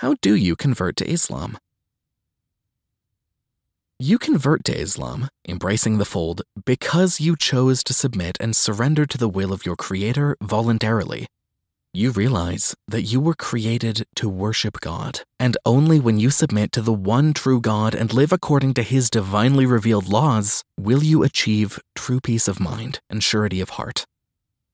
how do you convert to Islam? You convert to Islam, embracing the fold, because you chose to submit and surrender to the will of your Creator voluntarily. You realize that you were created to worship God, and only when you submit to the one true God and live according to His divinely revealed laws will you achieve true peace of mind and surety of heart.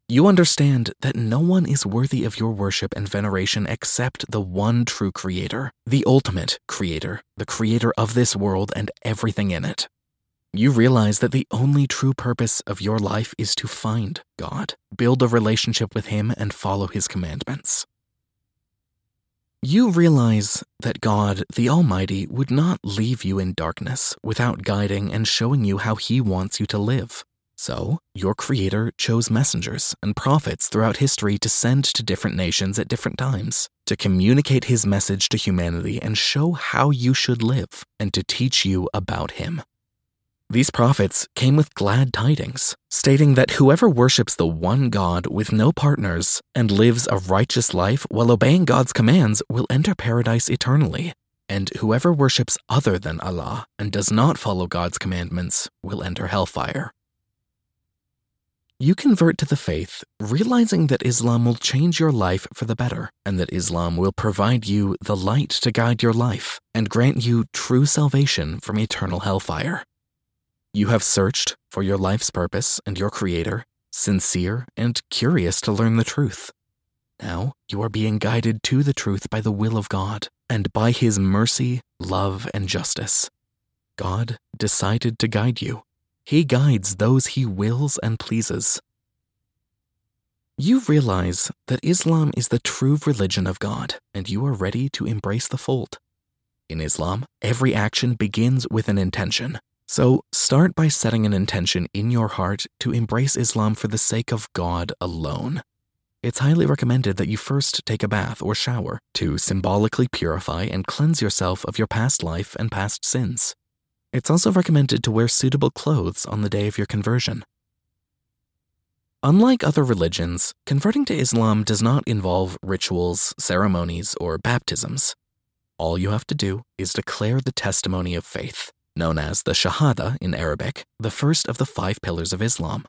You understand that no one is worthy of your worship and veneration except the one true Creator, the ultimate Creator, the Creator of this world and everything in it. You realize that the only true purpose of your life is to find God, build a relationship with Him, and follow His commandments. You realize that God, the Almighty, would not leave you in darkness without guiding and showing you how He wants you to live. So, your Creator chose messengers and prophets throughout history to send to different nations at different times, to communicate His message to humanity and show how you should live, and to teach you about Him. These prophets came with glad tidings, stating that whoever worships the one God with no partners and lives a righteous life while obeying God's commands will enter paradise eternally, and whoever worships other than Allah and does not follow God's commandments will enter hellfire. You convert to the faith, realizing that Islam will change your life for the better, and that Islam will provide you the light to guide your life and grant you true salvation from eternal hellfire. You have searched for your life's purpose and your Creator, sincere and curious to learn the truth. Now you are being guided to the truth by the will of God and by His mercy, love, and justice. God decided to guide you he guides those he wills and pleases. You realize that Islam is the true religion of God, and you are ready to embrace the fold. In Islam, every action begins with an intention. So start by setting an intention in your heart to embrace Islam for the sake of God alone. It's highly recommended that you first take a bath or shower to symbolically purify and cleanse yourself of your past life and past sins. It's also recommended to wear suitable clothes on the day of your conversion. Unlike other religions, converting to Islam does not involve rituals, ceremonies, or baptisms. All you have to do is declare the testimony of faith, known as the Shahada in Arabic, the first of the five pillars of Islam.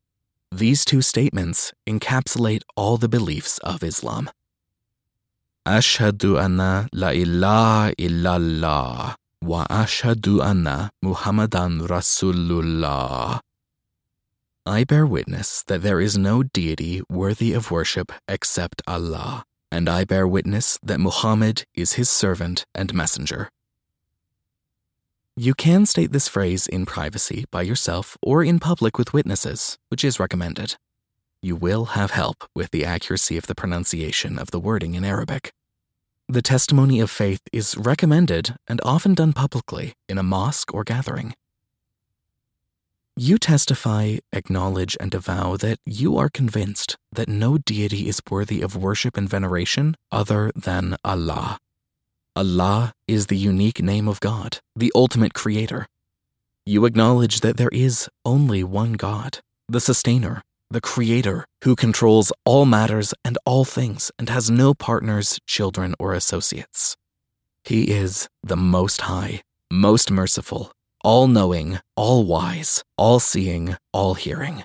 These two statements encapsulate all the beliefs of Islam. Ashhadu anna la ilaha illallah وأشهد أن محمدا رسول الله I bear witness that there is no deity worthy of worship except Allah, and I bear witness that Muhammad is his servant and messenger. You can state this phrase in privacy by yourself or in public with witnesses, which is recommended. You will have help with the accuracy of the pronunciation of the wording in Arabic. The testimony of faith is recommended and often done publicly in a mosque or gathering. You testify, acknowledge, and avow that you are convinced that no deity is worthy of worship and veneration other than Allah. Allah is the unique name of God, the ultimate creator. You acknowledge that there is only one God, the sustainer, the Creator, who controls all matters and all things and has no partners, children, or associates. He is the Most High, most merciful, all knowing, all wise, all seeing, all hearing.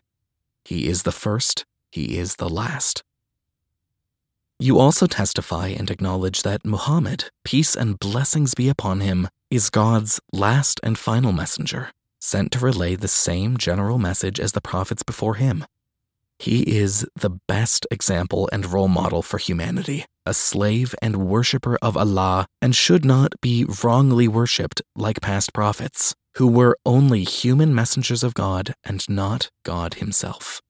He is the first, He is the last. You also testify and acknowledge that Muhammad, peace and blessings be upon him, is God's last and final messenger, sent to relay the same general message as the prophets before him he is the best example and role model for humanity, a slave and worshipper of Allah, and should not be wrongly worshipped like past prophets, who were only human messengers of God and not God Himself.